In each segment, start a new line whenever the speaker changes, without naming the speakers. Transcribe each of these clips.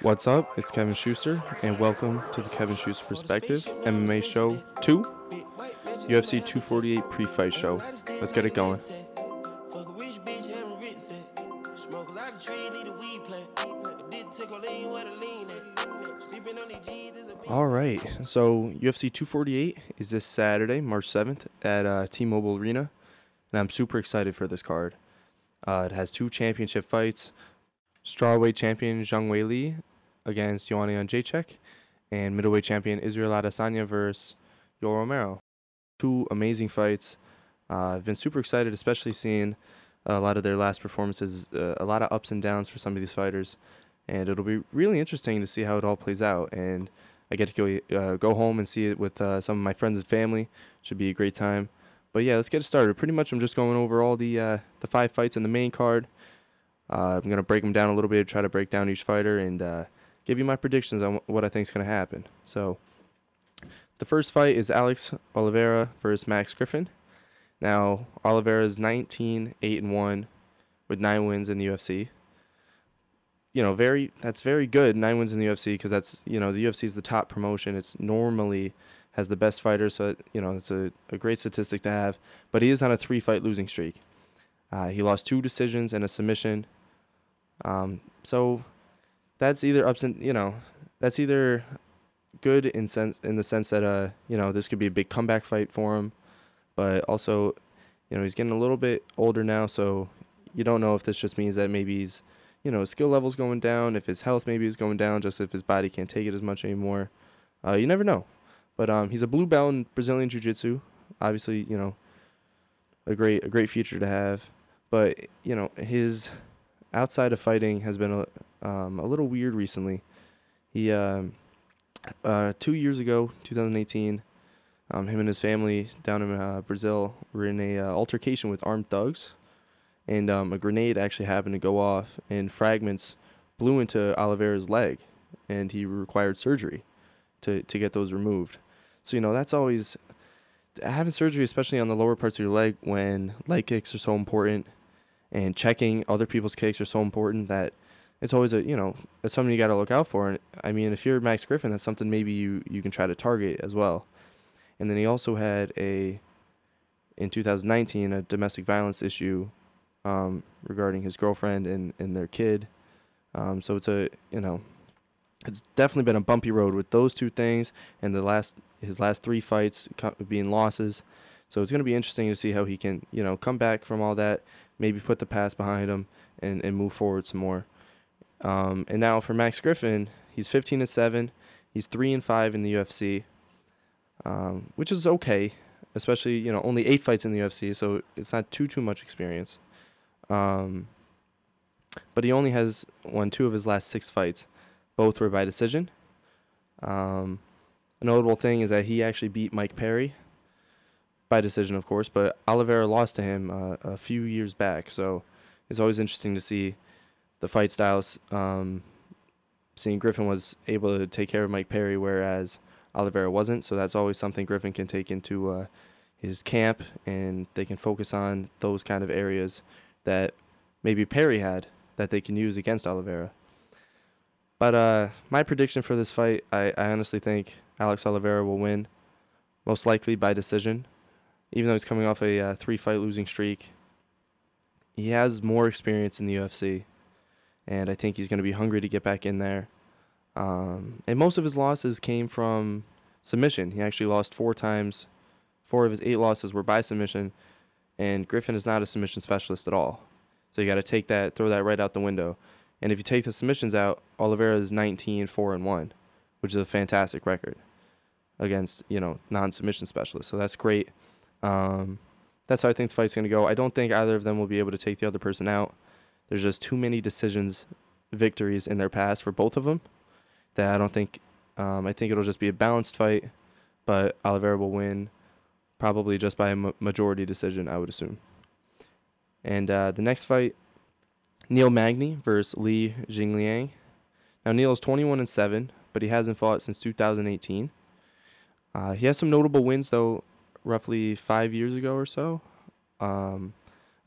What's up? It's Kevin Schuster, and welcome to the Kevin Schuster Perspective MMA Show 2, UFC 248 pre fight show. Let's get it going. All right, so UFC 248 is this Saturday, March 7th, at uh, T Mobile Arena, and I'm super excited for this card. Uh, it has two championship fights strawweight champion Zhang Weili against Joanna Jędrzejczyk, and middleweight champion Israel Adesanya versus Yoel Romero. Two amazing fights. Uh, I've been super excited, especially seeing a lot of their last performances, uh, a lot of ups and downs for some of these fighters, and it'll be really interesting to see how it all plays out. And I get to go uh, go home and see it with uh, some of my friends and family. Should be a great time. But yeah, let's get started. Pretty much, I'm just going over all the uh, the five fights in the main card. Uh, I'm gonna break them down a little bit, try to break down each fighter, and give you my predictions on what I think is gonna happen. So, the first fight is Alex Oliveira versus Max Griffin. Now, Oliveira is 19, 8 and 1 with 9 wins in the UFC. You know, very that's very good. 9 wins in the UFC because that's, you know, the UFC is the top promotion. It's normally has the best fighters, so it, you know, it's a, a great statistic to have, but he is on a 3 fight losing streak. Uh, he lost two decisions and a submission. Um, so that's either ups and you know that's either good in sense in the sense that uh you know this could be a big comeback fight for him, but also you know he's getting a little bit older now, so you don't know if this just means that maybe he's you know his skill level's going down, if his health maybe is going down, just if his body can't take it as much anymore. Uh, you never know. But um, he's a blue belt in Brazilian Jiu Jitsu. Obviously, you know, a great a great future to have. But you know his outside of fighting has been a, um, a little weird recently. He um, uh, two years ago, 2018, um, him and his family down in uh, Brazil were in a uh, altercation with armed thugs, and um, a grenade actually happened to go off, and fragments blew into Oliveira's leg, and he required surgery to to get those removed. So you know that's always having surgery, especially on the lower parts of your leg when leg kicks are so important and checking other people's kicks are so important that it's always a you know it's something you got to look out for. And I mean, if you're Max Griffin, that's something maybe you you can try to target as well. And then he also had a in 2019 a domestic violence issue um, regarding his girlfriend and and their kid. Um, so it's a you know it's definitely been a bumpy road with those two things and the last his last three fights being losses. So it's going to be interesting to see how he can, you know, come back from all that, maybe put the past behind him and, and move forward some more. Um, and now for Max Griffin, he's 15 and 7. He's 3 and 5 in the UFC, um, which is okay, especially, you know, only 8 fights in the UFC, so it's not too too much experience. Um, but he only has won two of his last 6 fights. Both were by decision. Um, a notable thing is that he actually beat Mike Perry by decision, of course, but Oliveira lost to him uh, a few years back. So it's always interesting to see the fight styles. Um, seeing Griffin was able to take care of Mike Perry, whereas Oliveira wasn't. So that's always something Griffin can take into uh, his camp, and they can focus on those kind of areas that maybe Perry had that they can use against Oliveira. But uh, my prediction for this fight, I, I honestly think Alex Oliveira will win, most likely by decision even though he's coming off a uh, three fight losing streak, he has more experience in the UFC, and I think he's going to be hungry to get back in there. Um, and most of his losses came from submission. He actually lost four times. Four of his eight losses were by submission, and Griffin is not a submission specialist at all. So you got to take that, throw that right out the window. And if you take the submissions out, Oliveira is 19, 4 and 1, which is a fantastic record against, you know, non-submission specialists. So that's great. Um, that's how I think the fight's going to go. I don't think either of them will be able to take the other person out. There's just too many decisions, victories in their past for both of them that I don't think. Um, I think it'll just be a balanced fight, but Oliveira will win probably just by a majority decision, I would assume. And uh, the next fight, Neil Magny versus Li Jingliang. Now Neil is 21 and 7, but he hasn't fought since 2018. Uh, he has some notable wins though roughly five years ago or so um,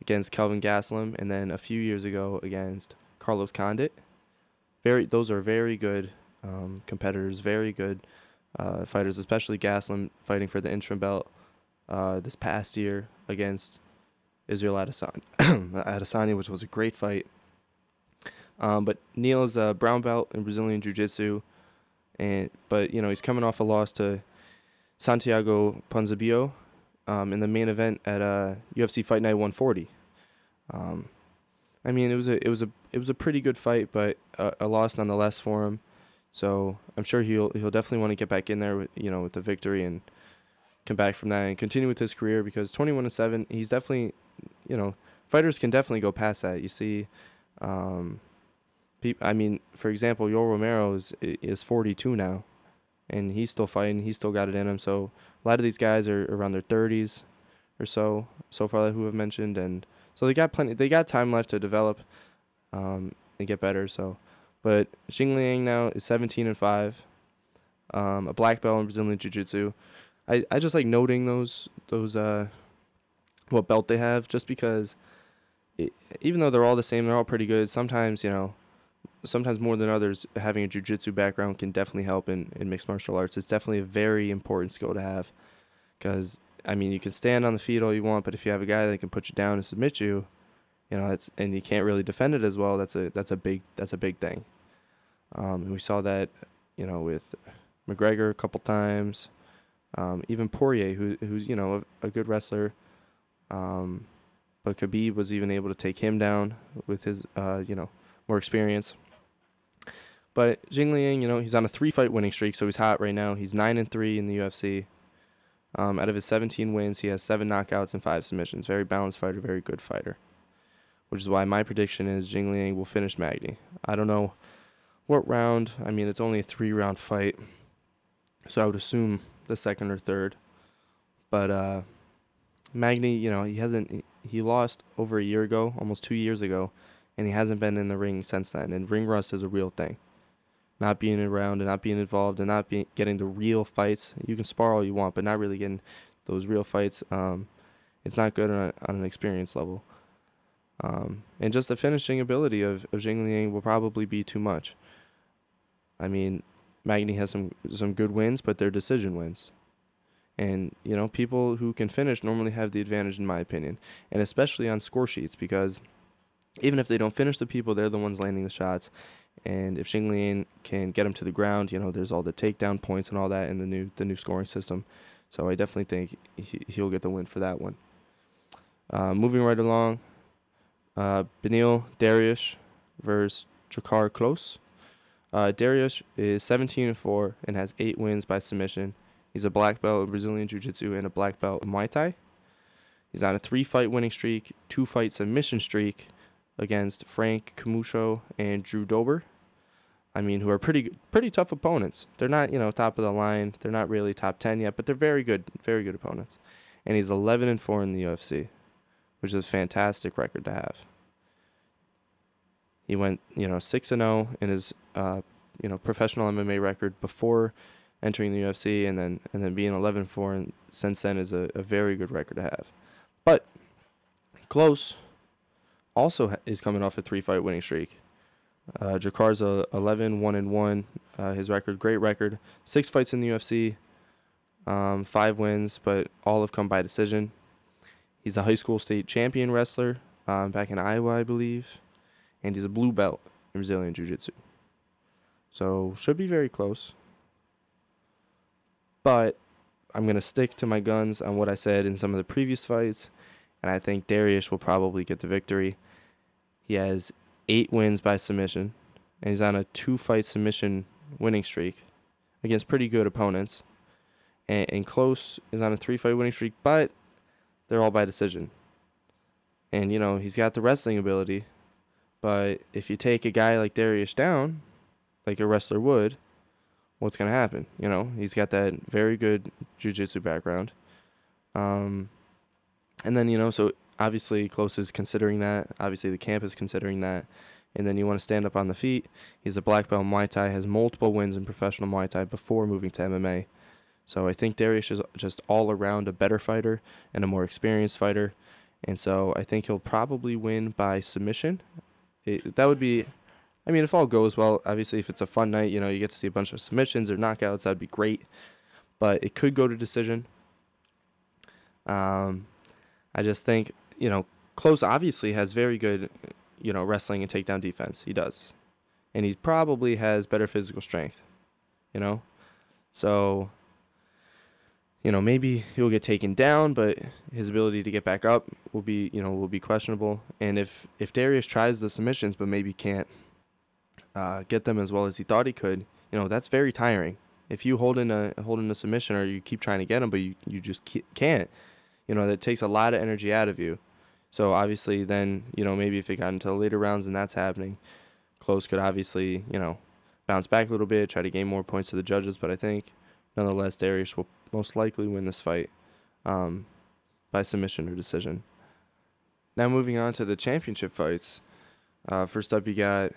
against Kelvin Gastelum, and then a few years ago against Carlos Condit. very those are very good um, competitors, very good uh, fighters, especially Gastelum fighting for the interim belt uh, this past year against Israel Adesanya, which was a great fight. Um, but Neil's a brown belt in Brazilian Jiu-Jitsu, and but you know he's coming off a loss to Santiago Ponzinibbio um, in the main event at uh, UFC Fight Night 140. Um, I mean, it was a it was a it was a pretty good fight, but a, a loss nonetheless for him. So I'm sure he'll he'll definitely want to get back in there with you know with the victory and come back from that and continue with his career because 21 and seven, he's definitely you know fighters can definitely go past that. You see, um, I mean, for example, Yoel Romero is is 42 now, and he's still fighting. He's still got it in him. So a lot of these guys are around their 30s or so so far who have mentioned and so they got plenty. They got time left to develop, um, and get better. So, but Jingliang now is 17 and five, um, a black belt in Brazilian Jiu Jitsu. I, I just like noting those those uh, what belt they have, just because, it, even though they're all the same, they're all pretty good. Sometimes you know, sometimes more than others, having a jiu-jitsu background can definitely help in, in mixed martial arts. It's definitely a very important skill to have because I mean, you can stand on the feet all you want, but if you have a guy that can put you down and submit you, you know, that's and you can't really defend it as well. That's a that's a big that's a big thing. Um, and we saw that, you know, with McGregor a couple times, um, even Poirier, who who's you know a, a good wrestler, um, but Khabib was even able to take him down with his uh, you know more experience. But Jingliang, you know, he's on a three fight winning streak, so he's hot right now. He's nine and three in the UFC. Um, out of his 17 wins, he has seven knockouts and five submissions. Very balanced fighter, very good fighter. Which is why my prediction is Jingliang will finish Magny. I don't know what round. I mean, it's only a three round fight, so I would assume the second or third. But uh, Magny, you know, he hasn't. He lost over a year ago, almost two years ago, and he hasn't been in the ring since then. And ring rust is a real thing not being around and not being involved and not being getting the real fights. You can spar all you want, but not really getting those real fights. Um, it's not good on, a, on an experience level. Um, and just the finishing ability of, of Jingliang will probably be too much. I mean, Magny has some some good wins, but they're decision wins. And you know, people who can finish normally have the advantage, in my opinion, and especially on score sheets because even if they don't finish the people, they're the ones landing the shots. And if Jingliang can get him to the ground, you know, there's all the takedown points and all that in the new the new scoring system. So I definitely think he, he'll get the win for that one. Uh, moving right along, uh, Beneil Dariush versus Drakkar Klose. Uh, is 17 and 4 and has 8 wins by submission. He's a black belt in Brazilian Jiu Jitsu and a black belt in Muay Thai. He's on a three fight winning streak, two fight submission streak, against Frank Camacho and Drew Dober. I mean, who are pretty pretty tough opponents. They're not you know top of the line. They're not really top ten yet, but they're very good, very good opponents. And he's 11 and four in the UFC, which is a fantastic record to have. He went you know six and zero oh in his uh, you know professional MMA record before entering the UFC, and then and then being 11 4 and since then is a, a very good record to have. But Klose also is coming off a three fight winning streak. Uh, Drakkar's a 11 1 and 1. Uh, his record, great record. Six fights in the UFC, um, five wins, but all have come by decision. He's a high school state champion wrestler um, back in Iowa, I believe. And he's a blue belt in Brazilian Jiu Jitsu. So, should be very close. But I'm going to stick to my guns on what I said in some of the previous fights and I think Darius will probably get the victory. He has eight wins by submission, and he's on a two fight submission winning streak against pretty good opponents. And, and Klose is on a three fight winning streak, but they're all by decision. And, you know, he's got the wrestling ability, but if you take a guy like Darius down, like a wrestler would, what's going to happen? You know, he's got that very good jiu jitsu background. Um, and then you know, so obviously Klose is considering that. Obviously the camp is considering that. And then you want to stand up on the feet. He's a black belt in Muay Thai, has multiple wins in professional Muay Thai before moving to MMA. So I think darius is just all around a better fighter and a more experienced fighter. And so I think he'll probably win by submission. It, that would be I mean, if all goes well, obviously, if it's a fun night, you know, you get to see a bunch of submissions or knockouts, that'd be great. But it could go to decision. Um, I just think, you know, Klose obviously has very good, you know, wrestling and takedown defense. He does. And he probably has better physical strength, you know? So, you know, maybe he'll get taken down, but his ability to get back up will be, you know, will be questionable. And if if Darius tries the submissions but maybe can't uh, get them as well as he thought he could, you know, that's very tiring. If you hold in a hold in a submission or you keep trying to get him but you you just can't, you know, that takes a lot of energy out of you. So obviously, then you know maybe if it got into later rounds and that's happening, Klose could obviously you know bounce back a little bit, try to gain more points to the judges. But I think nonetheless, Darius will most likely win this fight um, by submission or decision. Now moving on to the championship fights. Uh, first up, you got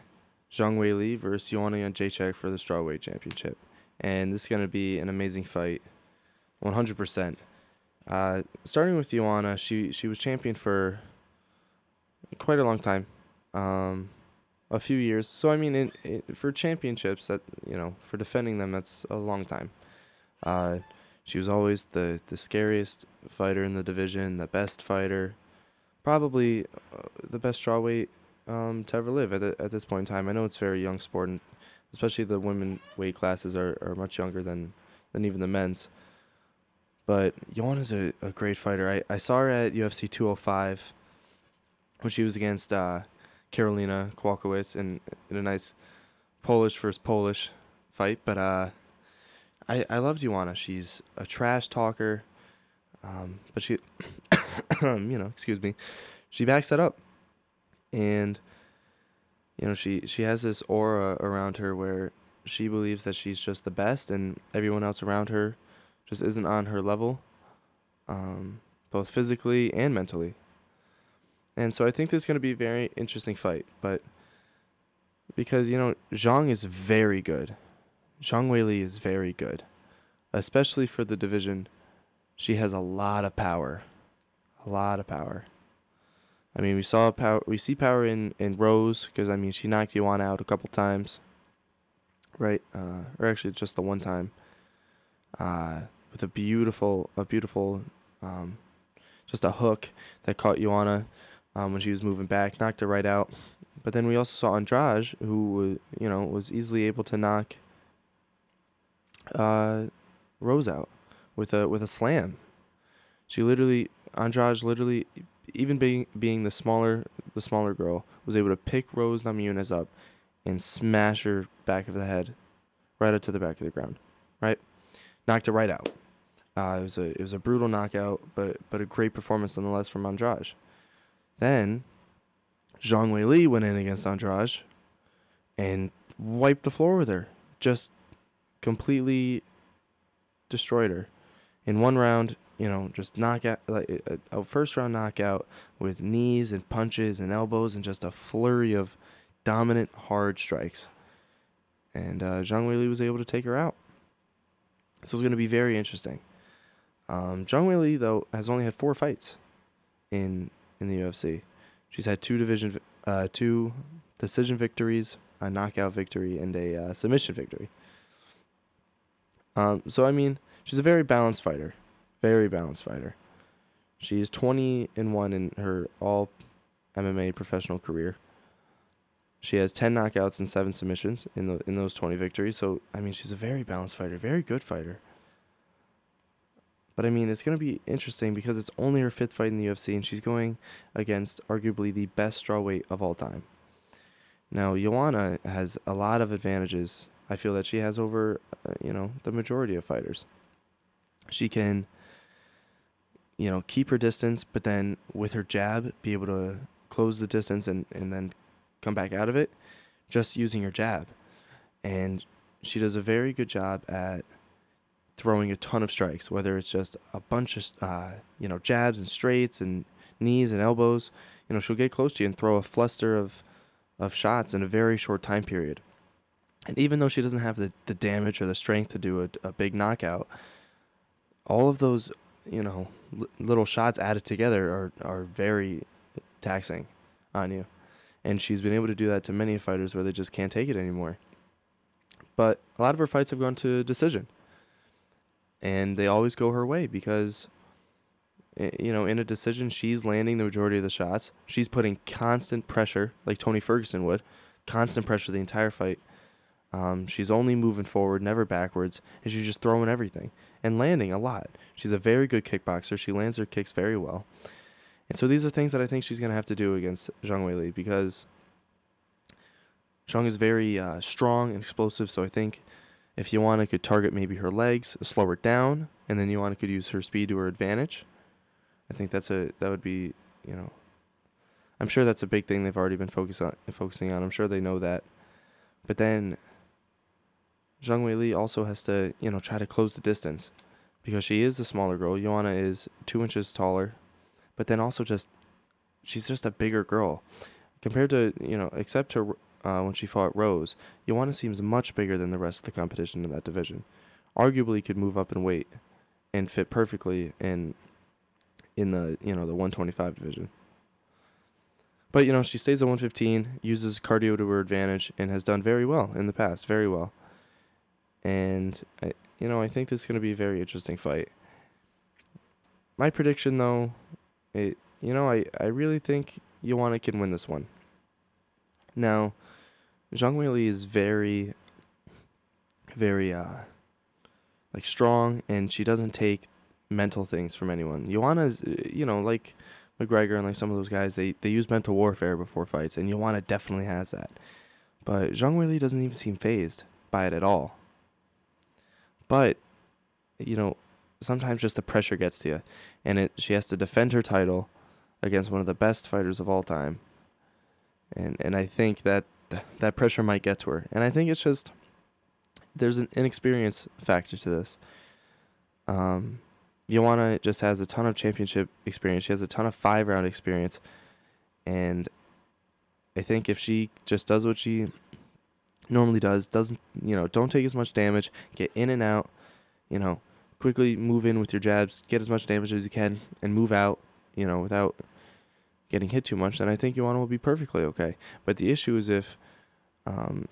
Zhang Weili versus Joanna Jędrzejczyk for the strawweight championship, and this is going to be an amazing fight, 100%. Uh, starting with Joanna, she she was champion for quite a long time, um, a few years. So I mean, it, it, for championships, that you know, for defending them, that's a long time. Uh, she was always the the scariest fighter in the division, the best fighter, probably uh, the best strawweight um, to ever live at at this point in time. I know it's very young sport, and especially the women weight classes are, are much younger than than even the men's. But is a, a great fighter. I, I saw her at UFC 205 when she was against uh, Karolina Kowalkiewicz in, in a nice Polish versus Polish fight. But uh, I, I loved Joanna. She's a trash talker. Um, but she, you know, excuse me, she backs that up. And, you know, she, she has this aura around her where she believes that she's just the best and everyone else around her just isn't on her level, um, both physically and mentally. And so I think this is going to be a very interesting fight. But because, you know, Zhang is very good. Zhang Weili is very good, especially for the division. She has a lot of power. A lot of power. I mean, we saw power. We see power in in Rose because I mean she knocked Yuan out a couple times, right? Uh, or actually just the one time. Uh, with a beautiful, a beautiful, um, just a hook that caught Joanna um, when she was moving back, knocked her right out. But then we also saw Andrade, who you know was easily able to knock uh, Rose out with a with a slam. She literally Andrade literally even being being the smaller the smaller girl was able to pick Rose Namajunas up and smash her back of the head right up to the back of the ground. Right? Knocked her right out. Uh, it was a it was a brutal knockout, but but a great performance nonetheless from Andrade. Then Zhang Weili went in against Andrade and wiped the floor with her. Just completely destroyed her in one round. You know, just knockout like a, a first round knockout with knees and punches and elbows and just a flurry of dominant hard strikes. And uh, Zhang Weili was able to take her out. So it's going to be very interesting. Um, Zhang though has only had four fights in in the UFC. She's had two division, uh, two decision victories, a knockout victory, and a uh, submission victory. Um, so I mean, she's a very balanced fighter, very balanced fighter. She's twenty and one in her all MMA professional career. She has ten knockouts and seven submissions in the in those twenty victories. So I mean, she's a very balanced fighter, very good fighter. But I mean, it's going to be interesting because it's only her fifth fight in the UFC, and she's going against arguably the best strawweight of all time. Now, Joanna has a lot of advantages. I feel that she has over, uh, you know, the majority of fighters. She can, you know, keep her distance, but then with her jab, be able to close the distance and, and then come back out of it just using her jab. And she does a very good job at throwing a ton of strikes, whether it's just a bunch of uh, you know jabs and straights and knees and elbows. You know, she'll get close to you and throw a fluster of of shots in a very short time period. And even though she doesn't have the, the damage or the strength to do a, a big knockout, all of those, you know, l- little shots added together are, are very taxing on you. And she's been able to do that to many fighters where they just can't take it anymore. But a lot of her fights have gone to decision. And they always go her way because eh, you know, in a decision, she's landing the majority of the shots. She's putting constant pressure, like Tony Ferguson would, constant pressure the entire fight. Um, she's only moving forward, never backwards, and she's just throwing everything and landing a lot. She's a very good kickboxer. She lands her kicks very well. And so these are things that I think she's going to have to do against Zhang Weili because Zhang is very uh, strong and explosive. So I think if Joanna could target maybe her legs, slow her down, and then Joanna could use her speed to her advantage, I think that's a that would be you know. I'm sure that's a big thing they've already been on, focusing on. I'm sure they know that, but then Zhang Weili also has to, you know, try to close the distance because she is the smaller girl. Joanna is two inches taller, but then also just she's just a bigger girl compared to you know, except to uh, when she fought Rose. Joanna seems much bigger than the rest of the competition in that division. Arguably, could move up in weight and fit perfectly in in the you know the 125 division. But you know she stays at 115, uses cardio to her advantage, and has done very well in the past. Very well and I, you know I think this is going to be a very interesting fight. My prediction, though, it you know I I really think Joanna can win this one. Now, Zhang Weili is very, very uh, like strong, and she doesn't take mental things from anyone. Joanna is, you know, like McGregor and like some of those guys, they they use mental warfare before fights, and Joanna definitely has that. But Zhang Weili doesn't even seem phased by it at all. But, you know, sometimes just the pressure gets to you. And it she has to defend her title against one of the best fighters of all time. And and I think that that pressure might get to her. And I think it's just there's an inexperience factor to this. Um, Joanna just has a ton of championship experience. She has a ton of five round experience. And I think if she just does what she normally does. Doesn't you know? Don't take as much damage. Get in and out. You know, quickly move in with your jabs. Get as much damage as you can, and move out. You know, without getting hit too much. Then I think Joanna will be perfectly okay. But the issue is if um,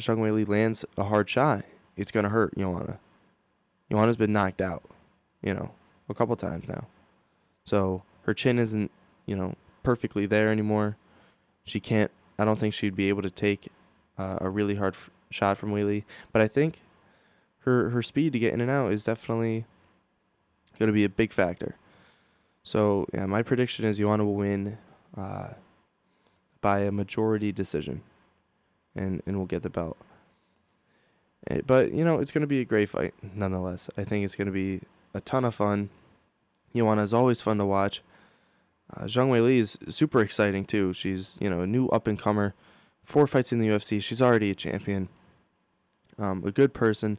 Weili lands a hard shot, it's gonna hurt Joanna. Joanna's been knocked out. You know, a couple times now. So her chin isn't, you know, perfectly there anymore. She can't. I don't think she'd be able to take uh, a really hard f- shot from Weili. But I think her her speed to get in and out is definitely going to be a big factor. So yeah, my prediction is Joanna will win uh, by a majority decision, and and will get the belt. Eh, but you know it's going to be a great fight nonetheless. I think it's going to be a ton of fun. Joanna is always fun to watch. Uh, Zhang Weili is super exciting too. She's you know a new up and comer four fights in the UFC. She's already a champion. Um, a good person.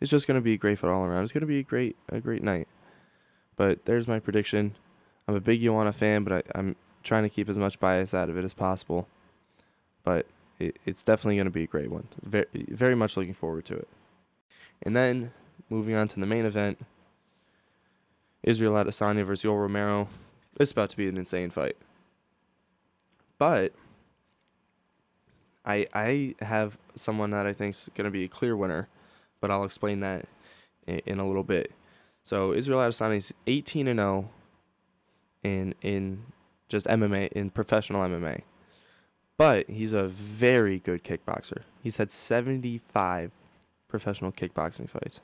It's just gonna be a great fight all around. It's gonna be a great a great night. But there's my prediction. I'm a big Joanna fan, but I, I'm trying to keep as much bias out of it as possible. But it, it's definitely gonna be a great one. Very very much looking forward to it. And then moving on to the main event. Israel Adesanya versus Yoel Romero. It's about to be an insane fight. But I I have someone that I think is going to be a clear winner, but I'll explain that in, in a little bit. So Israel Adesanya is 18 and 0 in in just MMA in professional MMA. But he's a very good kickboxer. He's had 75 professional kickboxing fights.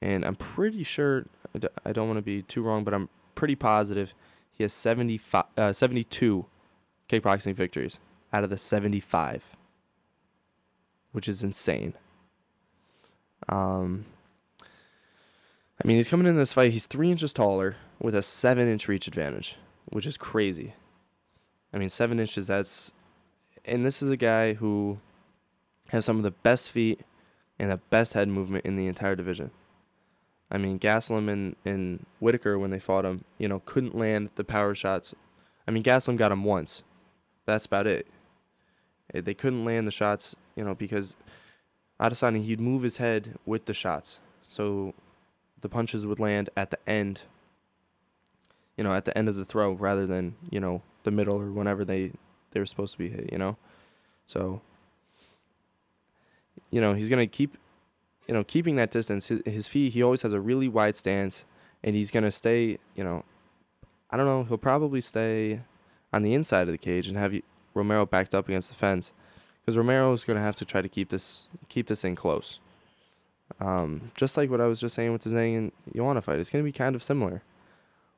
And I'm pretty sure I don't want to be too wrong, but I'm pretty positive he has 75 uh, 72 kickboxing victories out of the 75, which is insane. Um, I mean, he's coming in this fight. He's three inches taller with a seven inch reach advantage, which is crazy. I mean, seven inches, that's. And this is a guy who has some of the best feet and the best head movement in the entire division. I mean, Gastelum and, and Whittaker, when they fought him, you know, couldn't land the power shots. I mean, Gastelum got him once. That's about it. Eh, they couldn't land the shots, you know, because Adesanya he'd move his head with the shots, so the punches would land at the end. You know, at the end of the throw rather than you know the middle or whenever they they were supposed to be hit. You know, so you know he's gonna keep you know keeping that distance. His, his feet he always has a really wide stance, and he's gonna stay. You know, I don't know. He'll probably stay on the inside of the cage and have Romero backed up against the fence, because Romero is gonna have to try to keep this keep this in close. Um, just like what I was just saying with the Zhang and Joanna fight, it's gonna be kind of similar.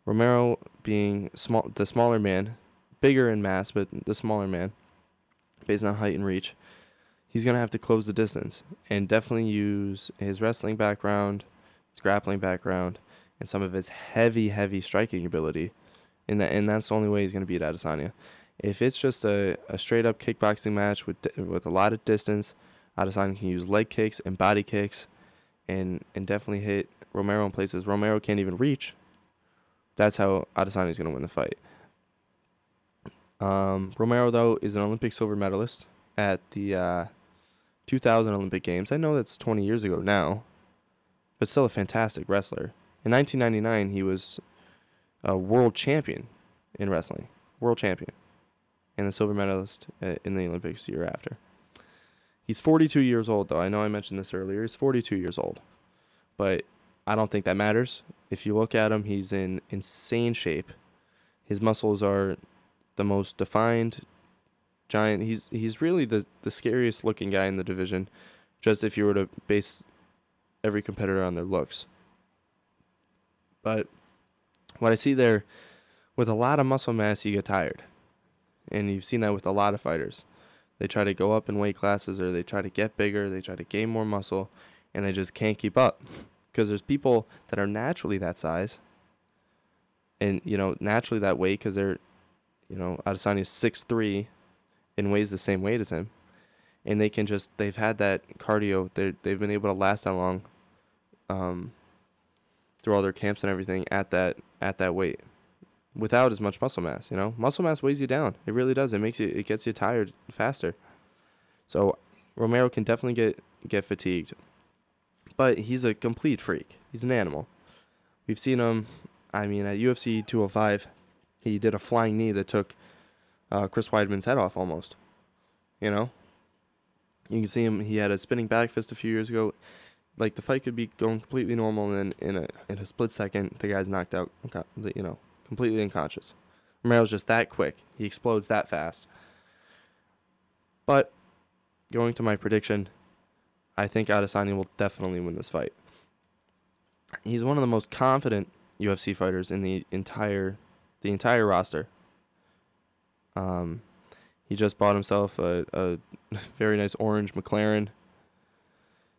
Romero being small, the smaller man, bigger in mass, but the smaller man, based on height and reach, he's gonna have to close the distance and definitely use his wrestling background, his grappling background, and some of his heavy, heavy striking ability. And that, and that's the only way he's gonna beat Adesanya. If it's just a, a straight up kickboxing match with with a lot of distance, Adesanya can use leg kicks and body kicks, and and definitely hit Romero in places Romero can't even reach that's how Adesanya is going to win the fight. Um, Romero, though, is an Olympic silver medalist at the uh, 2000 Olympic Games. I know that's 20 years ago now, but still a fantastic wrestler. In 1999, he was a world champion in wrestling, world champion, and the silver medalist uh, in the Olympics the year after. He's 42 years old, though. I know I mentioned this earlier. He's 42 years old, but I don't think that matters. If you look at him, he's in insane shape. His muscles are the most defined giant. He's he's really the the scariest looking guy in the division. Just if you were to base every competitor on their looks. But what I see there, with a lot of muscle mass, you get tired, and you've seen that with a lot of fighters. They try to go up in weight classes, or they try to get bigger. They try to gain more muscle, and they just can't keep up because there's people that are naturally that size and you know naturally that weight because they're you know Adesanya is six three and weighs the same weight as him. And they can just they've had that cardio they they've been able to last that long um through all their camps and everything at that at that weight without as much muscle mass you know? Muscle mass weighs you down. It really does. It makes you it gets you tired faster. So Romero can definitely get get fatigued but he's a complete freak. He's an animal. We've seen him. I mean, at UFC 205, he did a flying knee that took uh, Chris Weidman's head off almost. You know, you can see him. He had a spinning back fist a few years ago. Like the fight could be going completely normal, and then in a in a split second, the guy's knocked out. You know, completely unconscious. Romero's just that quick. He explodes that fast. But going to my prediction, I think Adesanya will definitely win this fight. He's one of the most confident UFC fighters in the entire the entire roster. Um, he just bought himself a, a very nice orange McLaren.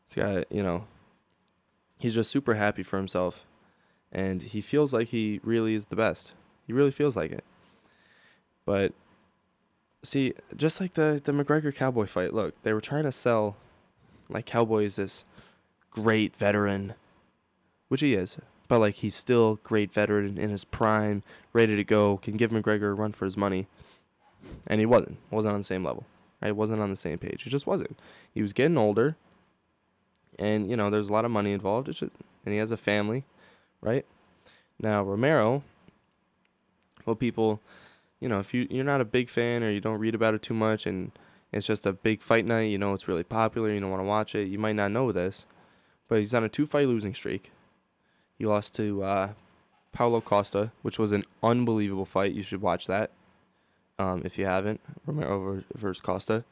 He's got, you know, he's just super happy for himself. And he feels like he really is the best. He really feels like it. But see, just like the, the McGregor Cowboy fight, look, they were trying to sell like Cowboy is this great veteran, which he is, but like he's still great veteran in his prime, ready to go, can give McGregor a run for his money, and he wasn't. wasn't on the same level. Right? wasn't on the same page. He just wasn't. He was getting older, and you know there's a lot of money involved. Just, and he has a family, right? Now Romero, well, people, you know, if you you're not a big fan or you don't read about it too much and it's just a big fight night. You know, it's really popular. You don't want to watch it. You might not know this, but he's on a two fight losing streak. He lost to uh, Paulo Costa, which was an unbelievable fight. You should watch that um, if you haven't. Romero versus Costa.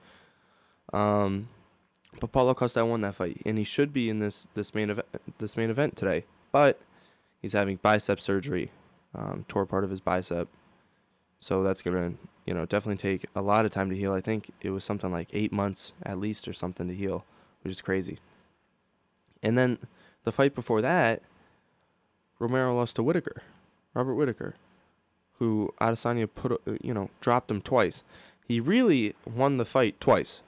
Um, but Paulo Costa won that fight, and he should be in this this main event this main event today. But he's having bicep surgery, um, tore part of his bicep, so that's gonna you know, definitely take a lot of time to heal. I think it was something like eight months at least or something to heal, which is crazy. And then the fight before that, Romero lost to Whittaker, Robert Whittaker, who Adesanya put, uh, you know, dropped him twice. He really won the fight twice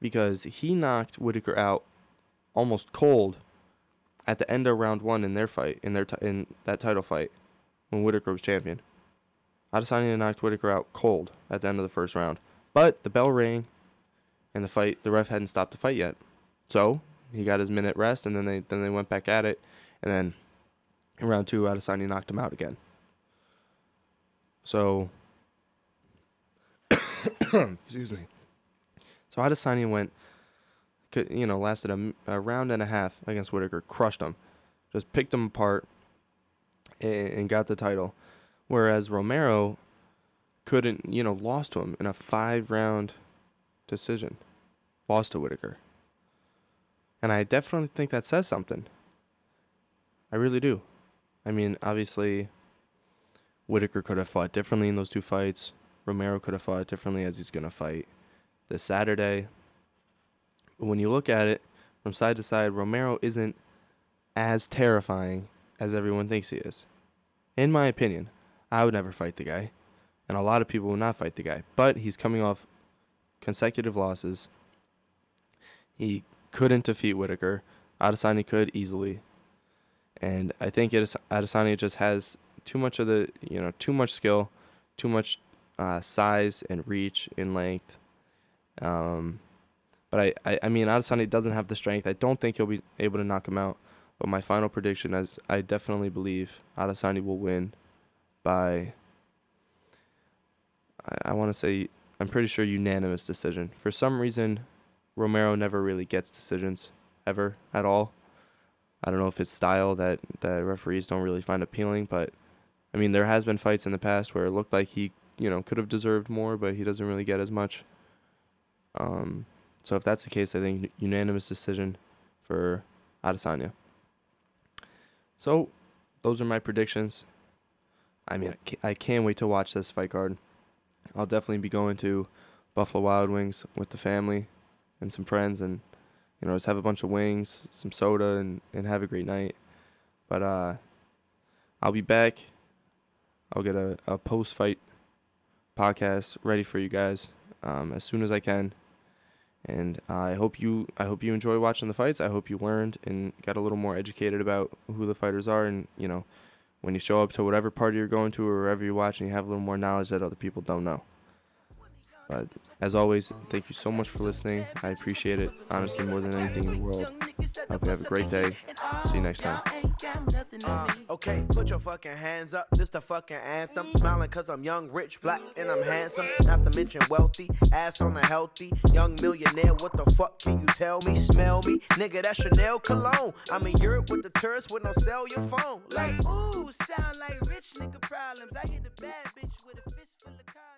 because he knocked Whittaker out almost cold at the end of round one in their fight, in their t- in that title fight when Whittaker was champion. Adesanya knocked Whittaker out cold at the end of the first round. But the bell rang, and the fight. The ref hadn't stopped the fight yet, so he got his minute rest, and then they then they went back at it, and then in round two, Adesanya knocked him out again. So Excuse me. So Adesanya went, could, you know, lasted a, a, round and a half against Whittaker, crushed him, just picked him apart, and, and got the title. Whereas Romero couldn't, you know, lost to him in a five round decision, lost to Whittaker. And I definitely think that says something. I really do. I mean, obviously, Whittaker could have fought differently in those two fights. Romero could have fought differently as he's going to fight this Saturday. But when you look at it from side to side, Romero isn't as terrifying as everyone thinks he is. In my opinion, I would never fight the guy, and a lot of people would not fight the guy. But he's coming off consecutive losses. He couldn't defeat Whittaker. Adesanya could easily. And I think Adesanya just has too much of the, you know, too much skill, too much uh, size and reach in length. Um, but I, I, I mean, Adesanya doesn't have the strength. I don't think he'll be able to knock him out. But my final prediction is I definitely believe Adesanya will win by, I, I want to say, I'm pretty sure unanimous decision. For some reason, Romero never really gets decisions ever at all. I don't know if it's style that, that referees don't really find appealing, but I mean, there has been fights in the past where it looked like he, you know, could have deserved more, but he doesn't really get as much. Um, so if that's the case, I think unanimous decision for Adesanya. So those are my predictions. I mean, I can't wait to watch this fight card. I'll definitely be going to Buffalo Wild Wings with the family and some friends and you know, just have a bunch of wings, some soda, and, and have a great night. But uh, I'll be back. I'll get a, a post fight podcast ready for you guys um, as soon as I can. And I hope you I hope you enjoy watching the fights. I hope you learned and got a little more educated about who the fighters are. And you know, when you show up to whatever party you're going to or wherever you're watching, you have a little more knowledge that other people don't know. But as always, thank you so much for listening. I appreciate it, honestly, more than anything in the world. I hope you have a great day. See you next time.
Uh, okay, put your fucking hands up. This the fucking anthem. Smiling cause I'm young, rich, black, and I'm handsome. Not to mention wealthy. Ass on a healthy. Young millionaire. What the fuck can you tell me? Smell me? Nigga, that's Chanel cologne. I'm in Europe with the tourists with no your phone. Like, ooh, sound like rich nigga problems. I hit the bad bitch with a fist full of.